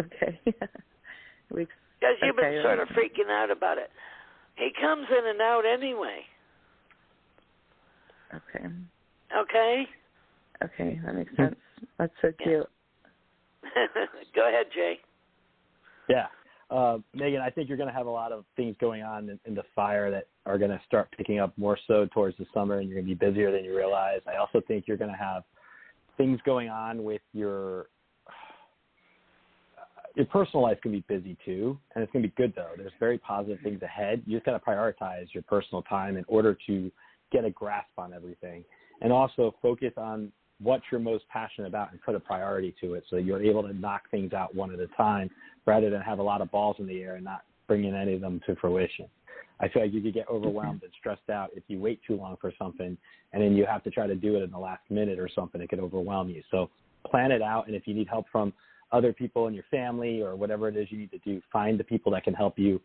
Okay. (laughs) we because you've been Okay, sort of freaking out about it. He comes in and out anyway. Okay. Okay. Okay, that makes sense. That's so cute. (laughs) Go ahead, Jay. Yeah. Uh, Megan, I think you're going to have a lot of things going on in, in the fire that are going to start picking up more so towards the summer, and you're going to be busier than you realize. I also think you're going to have things going on with your (sighs) your personal life can be busy too, and it's going to be good though. There's very positive things ahead. You just got to prioritize your personal time in order to get a grasp on everything, and also focus on what you're most passionate about and put a priority to it, so that you're able to knock things out one at a time, rather than have a lot of balls in the air and not bringing any of them to fruition. I feel like you could get overwhelmed and stressed out if you wait too long for something, and then you have to try to do it in the last minute or something. It could overwhelm you. So plan it out, and if you need help from other people in your family or whatever it is you need to do, find the people that can help you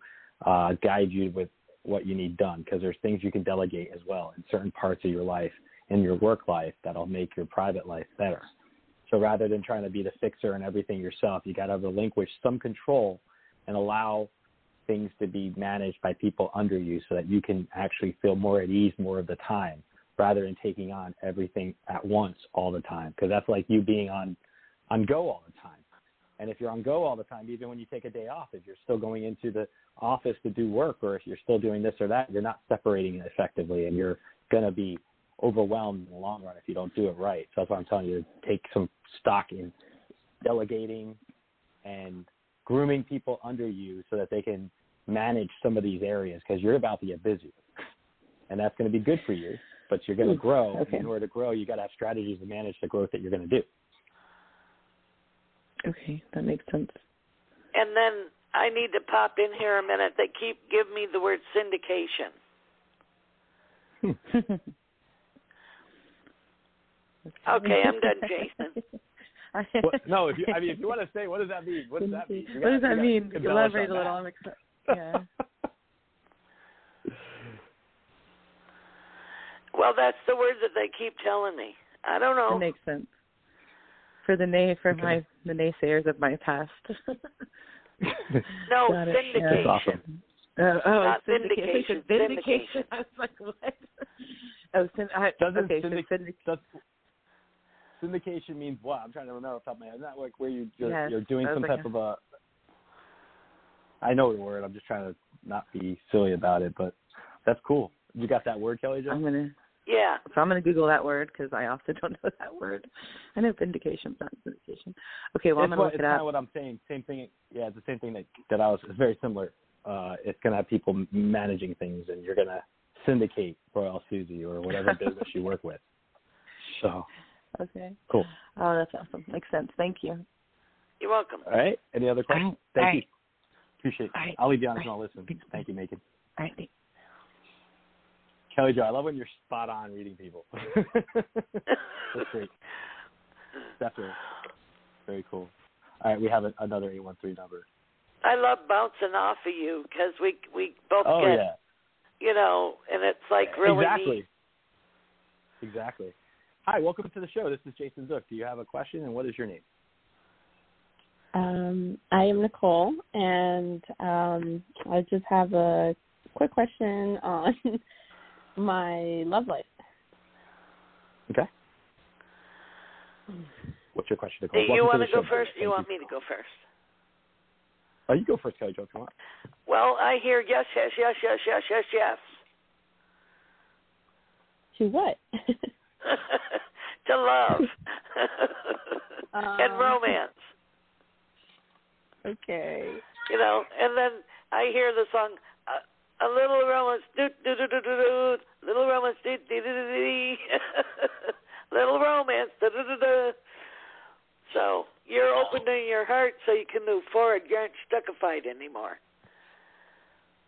uh, guide you with what you need done because there's things you can delegate as well in certain parts of your life in your work life that'll make your private life better. So rather than trying to be the fixer and everything yourself, you got to relinquish some control and allow things to be managed by people under you so that you can actually feel more at ease more of the time rather than taking on everything at once all the time because that's like you being on on go all the time. And if you're on go all the time, even when you take a day off, if you're still going into the office to do work or if you're still doing this or that, you're not separating it effectively and you're going to be overwhelmed in the long run if you don't do it right. So that's why I'm telling you to take some stock in delegating and grooming people under you so that they can manage some of these areas because you're about to get busy. And that's going to be good for you, but you're going to mm, grow. okay. In order to grow, you got to have strategies to manage the growth that you're going to do. Okay, that makes sense. And then I need to pop in here a minute. They keep giving me the word syndication. Hmm. (laughs) Okay, I'm done, Jason. (laughs) What, no, if you, I mean, if you want to say, what does that mean? What does that mean? You what does that you mean? Elaborate a on little. that. I'm excited. Yeah. (laughs) Well, that's the word that they keep telling me. I don't know. That makes sense. For the nay for my the naysayers of my past. (laughs) No, Got it. Yeah. syndication. Awesome. Uh, oh, Not syndication. vindication, Vindication. I was like, what? (laughs) Oh, syn- I, Doesn't okay. so syndic- syndic- does, syndication means what? I'm trying to remember off the top of my head. Isn't that like where you, you're, Yes, you're doing some like type of a. I know the word. I'm just trying to not be silly about it, but that's cool. You got that word, Kelly Jo? I'm gonna. Yeah. So I'm gonna Google that word because I often (laughs) don't know that word. I know vindication, but not vindication. Okay, well I'm gonna what, look it's it kind up. of what I'm saying. Same thing. Yeah, it's the same thing that that I was. It's very similar. Uh, it's gonna have people managing things, and you're gonna syndicate Royal Susie or whatever (laughs) business you work with. So Okay. Cool. Oh, that's awesome. Makes sense. Thank you. You're welcome. All right. Any other questions? All Thank right. you. Appreciate it. All right. I'll leave you on and All I'll listen. Thank you, Megan. All right. Kelly Jo, I love when you're spot on reading people. (laughs) That's great. (laughs) Definitely. Very cool. All right, we have a, another 813 number. I love bouncing off of you because we we both Oh, get, yeah. you know, and it's like really exactly. neat. Exactly. Hi, welcome to the show. This is Jason Zuk. Do you have a question, and what is your name? Um, I am Nicole, and um, I just have a quick question on my love life. Okay. What's your question, Do Nicole? you want to to go show. first? Or you Thank want me to go first? Oh, you go first, Kelly Jo, if you want. Well, I hear yes, yes, yes, yes, yes, yes, yes. To what? (laughs) to love (laughs) Um, and romance. Okay. You know, and then I hear the song a little romance, do do do do do do, little romance, do do do do do, little romance, da da da da. So you're opening your heart so you can move forward. You aren't stuckified anymore.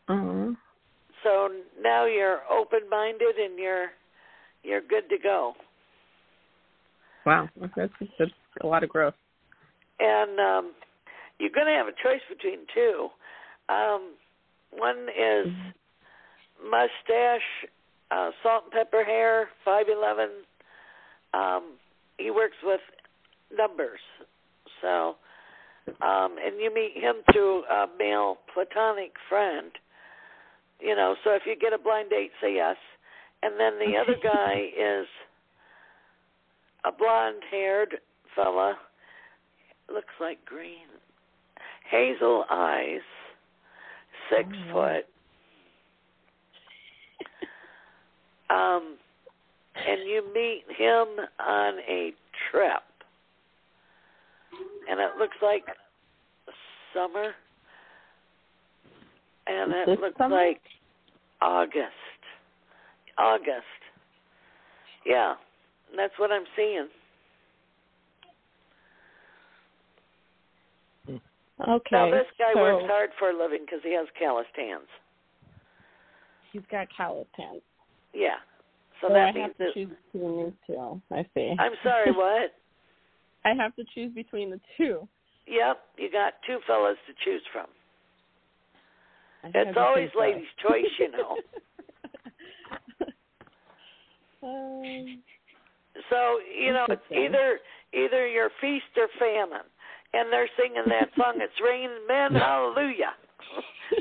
Uh-huh. So now you're open-minded and you're you're good to go. Wow, that's that's a lot of growth. and um, you're going to have a choice between two. Um, one is mustache, uh, salt and pepper hair, five eleven. Um, he works with numbers, so um, and you meet him through a male platonic friend. You know, so if you get a blind date, say yes. And then the other guy (laughs) is a blonde-haired fella looks like green. Hazel eyes, six Oh, foot. (laughs) Um, and you meet him on a trip, and it looks like summer, and it this looks summer? like August. August. Yeah, that's what I'm seeing. Okay. Now this guy so works hard for a living because he has calloused hands. He's got calloused hands. Yeah. So So that I means have to that. choose between the two. I see. I'm sorry, (laughs) what? I have to choose between the two. Yep, you got two fellas to choose from. I It's always think ladies' choice, you know. Um, (laughs) So you know, it's either either your feast or famine, and they're singing that song. It's raining men, hallelujah.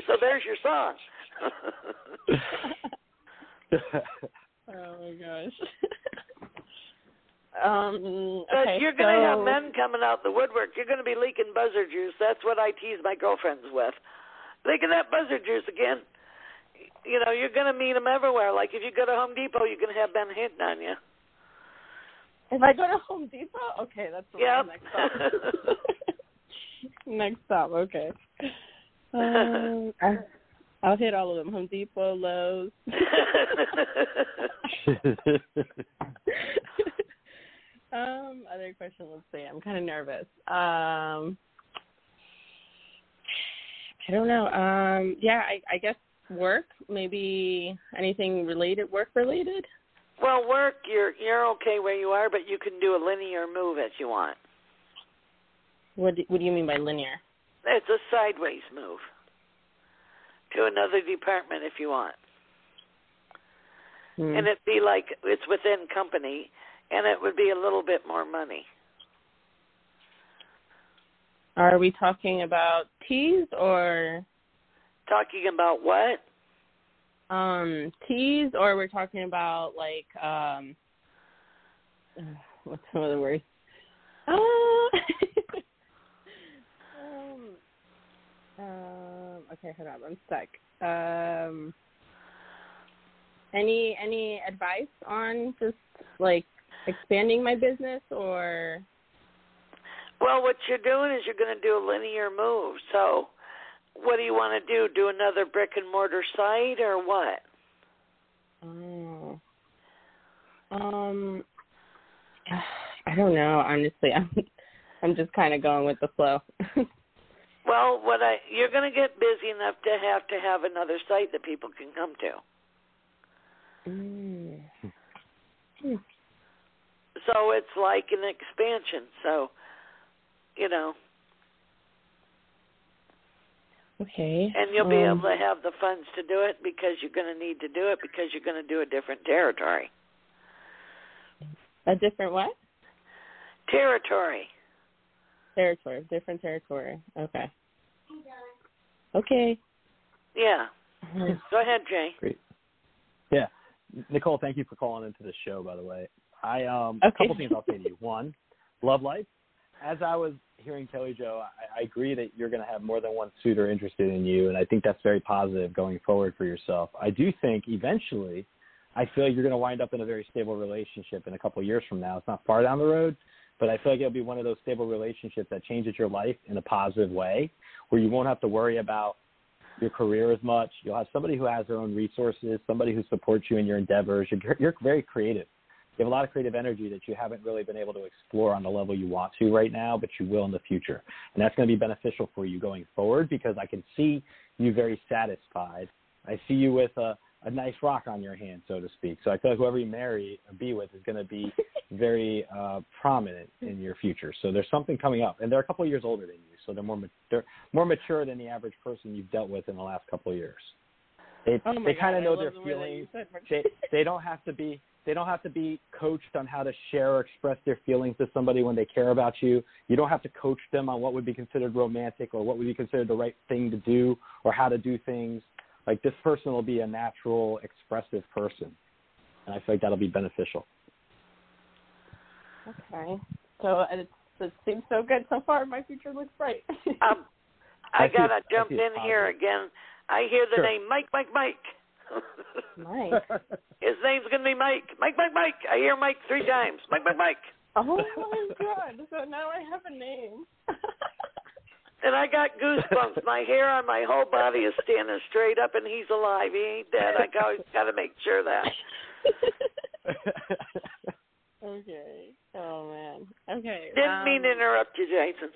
so there's your song. (laughs) oh my gosh. (laughs) um, But okay, you're going to so, have men coming out the woodwork. You're going to be leaking buzzer juice. That's what I tease my girlfriends with. Leaking that buzzer juice again. You know, you're going to meet them everywhere. Like if you go to Home Depot, you're going to have Ben hitting on you. If I go to Home Depot, okay, that's the Yep. next stop. (laughs) next stop, okay. (laughs) Um, I, I'll hit all of them: Home Depot, Lowe's. (laughs) um, other question. Let's see. I'm kind of nervous. Um, I don't know. Um, yeah, I, I guess work. Maybe anything related, work related. well, work, you're you're okay where you are, but you can do a linear move if you want. What do, What do you mean by linear? It's a sideways move to another department if you want. Hmm. And it'd be like it's within company, and it would be a little bit more money. Are we talking about teas or Talking about what? um teas or we're talking about like um (sighs) what's some of the words? Uh, (laughs) um, okay, hold on, I'm stuck. Um any any advice on just like expanding my business or Well, what you're doing is you're going to do a linear move. So, what do you want to do? Do another brick and mortar site or what? Oh. Um (sighs) I don't know. Honestly, I'm (laughs) I'm just kind of going with the flow. (laughs) Well, what I you're going to get busy enough to have to have another site that people can come to. mm. So it's like an expansion. So, you know, Okay. and you'll be um, able to have the funds to do it because you're going to need to do it because you're going to do a different territory. a different what? Territory. Territory, different territory. Okay. Okay. Yeah. Mhm. Go ahead, Jay. Great. Yeah, Nicole, thank you for calling into the show. By the way, I um Okay. a couple things I'll say to you. One, love life. As I was hearing Kelly Jo, I, I agree that you're going to have more than one suitor interested in you, and I think that's very positive going forward for yourself. I do think eventually, I feel you're going to wind up in a very stable relationship in a couple of years from now. It's not far down the road, but I feel like it'll be one of those stable relationships that changes your life in a positive way, where you won't have to worry about your career as much. You'll have somebody who has their own resources, somebody who supports you in your endeavors. You're, you're very creative. You have a lot of creative energy that you haven't really been able to explore on the level you want to right now, but you will in the future. And that's going to be beneficial for you going forward because I can see you very satisfied. I see you with a, a nice rock on your hand, so to speak. So I feel like whoever you marry or be with is going to be very uh, prominent in your future. So there's something coming up, and they're a couple of years older than you, so they're more ma- they're more mature than the average person you've dealt with in the last couple of years. They Oh they kind of know their the feelings. They they don't have to be they don't have to be coached on how to share or express their feelings to somebody when they care about you. You don't have to coach them on what would be considered romantic or what would be considered the right thing to do or how to do things. Like this person will be a natural, expressive person, and I feel like that'll be beneficial. Okay. So it, it seems so good so far. My future looks bright. (laughs) Um, I, I gotta it- jump see in it here again. I hear the Sure. name Mike, Mike, Mike. (laughs) Mike. His name's gonna be Mike. Mike, Mike, Mike. I hear Mike three times. Mike, Mike, Mike. Oh my god! So now I have a name. (laughs) And I got goosebumps. my hair on my whole body is standing straight up, and he's alive. He ain't dead. I always got to make sure that. okay. Oh man. Okay. Didn't um, mean to interrupt you, Jason.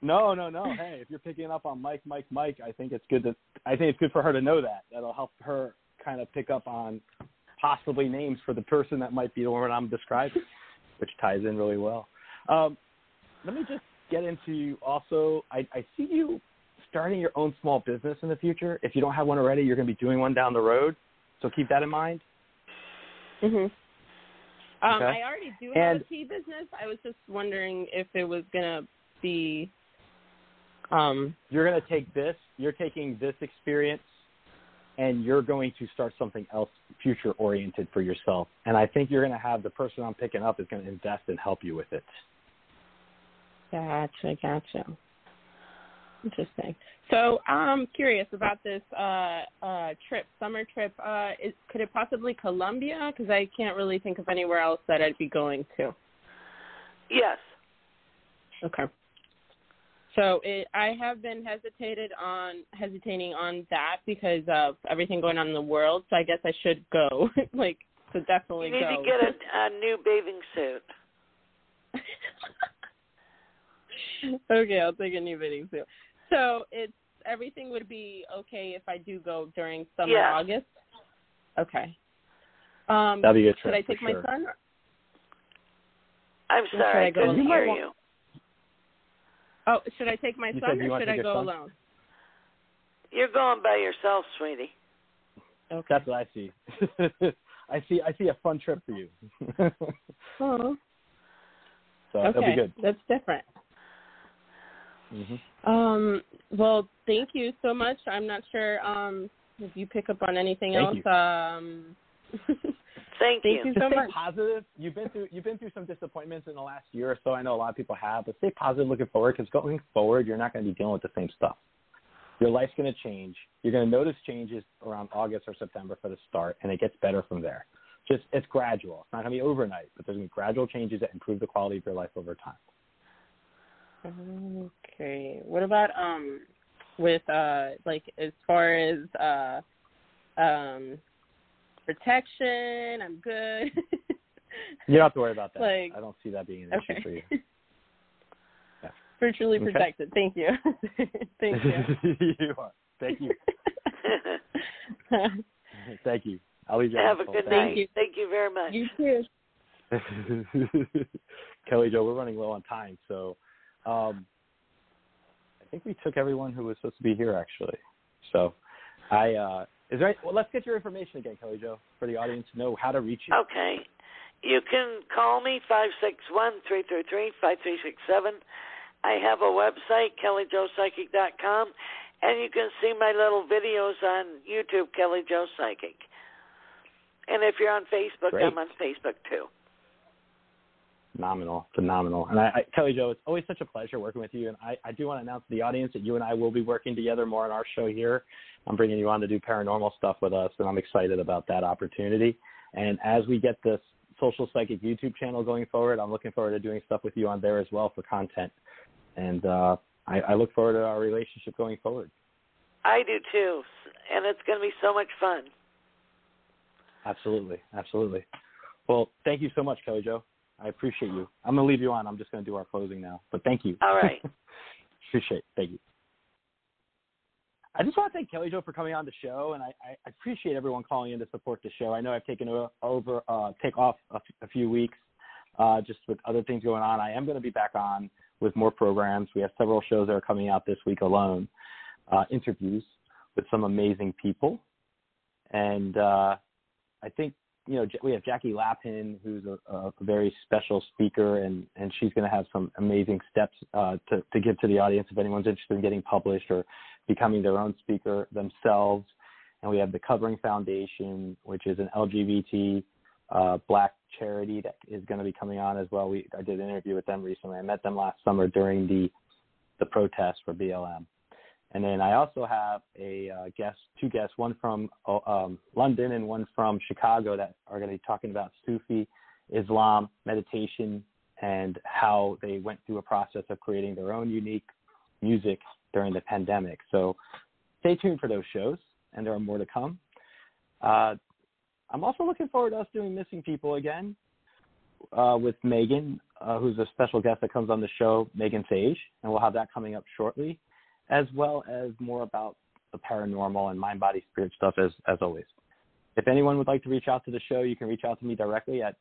No, no, no. (laughs) Hey, if you're picking up on Mike, Mike, Mike, I think it's good that I think it's good for her to know that. That'll help her kind of pick up on possibly names for the person that might be the one I'm describing, which ties in really well. Um, let me just get into also. I, I see you starting your own small business in the future. If you don't have one already, you're going to be doing one down the road. So keep that in mind. Mhm. Um, Okay. I already do have And- a tea business. I was just wondering if it was gonna be. Um. You're going to take this. You're taking this experience and you're going to start something else future oriented for yourself. And I think you're going to have the person I'm picking up is going to invest and help you with it. Gotcha. Gotcha. Interesting. So I'm curious about this uh, uh, trip, summer trip. Uh, is, could it possibly Colombia? Because I can't really think of anywhere else that I'd be going to. Yes. Okay. So it, I have been hesitated on hesitating on that because of everything going on in the world. So I guess I should go. (laughs) like, so definitely You need go. to get a, (laughs) a new bathing suit. okay, I'll take a new bathing suit. (laughs) So it's everything would be okay if I do go during summer Yes. August. Okay. Um, That'd be a good should I take my sure. son? I'm sorry, I I couldn't alone? hear You. Oh, should I take my You son or should I go son? alone? You're going by yourself, sweetie. Okay. That's what I see. (laughs) I see. I see a fun trip for you. (laughs) Oh, so okay. it'll be good. That's different. Hmm Um, well, thank you so much. I'm not sure um, if you pick up on anything Thank else. Um, (laughs) Thank, thank you Just so stay much. positive. You've been through you've been through some disappointments in the last year or so. I know a lot of people have, but stay positive looking forward because going forward, you're not going to be dealing with the same stuff. Your life's going to change. You're going to notice changes around August or September for the start, and it gets better from there. Just it's gradual. It's not going to be overnight, but there's going to be gradual changes that improve the quality of your life over time. Okay. What about um with uh like as far as uh um protection, I'm good. (laughs) You don't have to worry about that. Like- I don't see that being an Okay. issue for you. (laughs) Virtually Okay. protected. Thank you. (laughs) Thank you. you are. Thank you. Thank you. I'll leave you. Have a good the night. phone. Thank you very much. You too. Kelly Jo, we're running low on time, so um, I think we took everyone who was supposed to be here actually. So I uh, is there? Well, let's get your information again, Kelly Jo, for the audience to know how to reach you. Okay. You can call me five six one three three three five three six seven. I have a website, kellyjopsychic.com, and you can see my little videos on YouTube, Kelly Jo Psychic. And if you're on Facebook, Great. I'm on Facebook too. Phenomenal, phenomenal. And I, I, Kelly Jo, it's always such a pleasure working with you. And I, I do want to announce to the audience that you and I will be working together more on our show here. I'm bringing you on to do paranormal stuff with us, and I'm excited about that opportunity. And as we get this social psychic YouTube channel going forward, I'm looking forward to doing stuff with you on there as well for content. And uh, I, I look forward to our relationship going forward. I do too, and it's going to be so much fun. Absolutely, absolutely. Well, thank you so much, Kelly Jo. I appreciate you. I'm going to leave you on. I'm just going to do our closing now. But thank you. All right. (laughs) appreciate it. Thank you. I just want to thank Kelly Jo for coming on the show, and I, I appreciate everyone calling in to support the show. I know I've taken over, uh, take off a, f- a few weeks, uh, just with other things going on. I am going to be back on with more programs. We have several shows that are coming out this week alone, uh, interviews with some amazing people, and uh, I think you know we have Jackie Lapin, who's a, a very special speaker, and and she's going to have some amazing steps uh, to to give to the audience if anyone's interested in getting published or becoming their own speaker themselves. And we have the Covering Foundation, which is an LGBT uh, black charity that is going to be coming on as well. We I did an interview with them recently. I met them last summer during the the protest for BLM. And then I also have a uh, guest, two guests, one from uh, um, London and one from Chicago that are going to be talking about Sufi Islam meditation and how they went through a process of creating their own unique music during the pandemic. So stay tuned for those shows, and there are more to come. Uh, I'm also looking forward to us doing Missing People again uh, with Megan, uh, who's a special guest that comes on the show, Megan Sage, and we'll have that coming up shortly, as well as more about the paranormal and mind, body, spirit stuff as as always. If anyone would like to reach out to the show, you can reach out to me directly at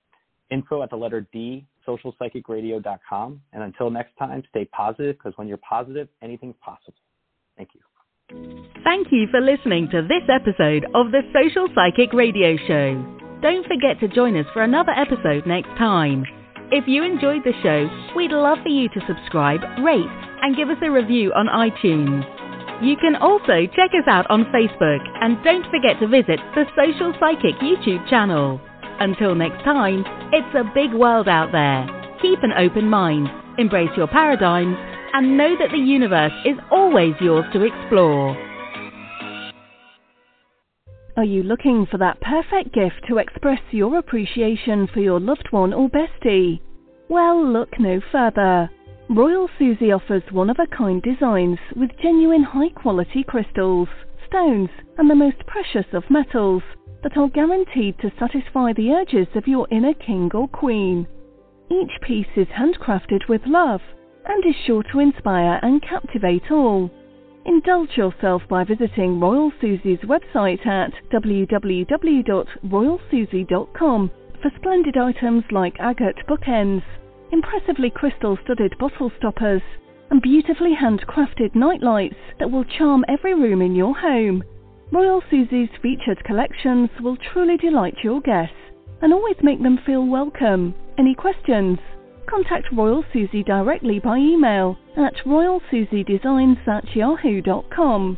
info at the letter D, socialpsychicradio.com. And until next time, stay positive because when you're positive, anything's possible. Thank you. Thank you for listening to this episode of the Social Psychic Radio Show. Don't forget to join us for another episode next time. If you enjoyed the show, we'd love for you to subscribe, rate, and give us a review on iTunes. You can also check us out on Facebook and don't forget to visit the Social Psychic YouTube channel. Until next time, it's a big world out there. Keep an open mind, embrace your paradigms, and know that the universe is always yours to explore. Are you looking for that perfect gift to express your appreciation for your loved one or bestie? Well, look no further. Royal Susie offers one of a kind designs with genuine high quality crystals, stones, and the most precious of metals that are guaranteed to satisfy the urges of your inner king or queen. Each piece is handcrafted with love and is sure to inspire and captivate all. Indulge yourself by visiting Royal Susie's website at www.royalsusie.com for splendid items like agate bookends, impressively crystal studded bottle stoppers, and beautifully handcrafted nightlights that will charm every room in your home. Royal Susie's featured collections will truly delight your guests and always make them feel welcome. Any questions? Contact Royal Susie directly by email at royalsusiedesigns at yahoo.com.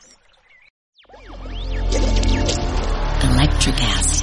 Electric.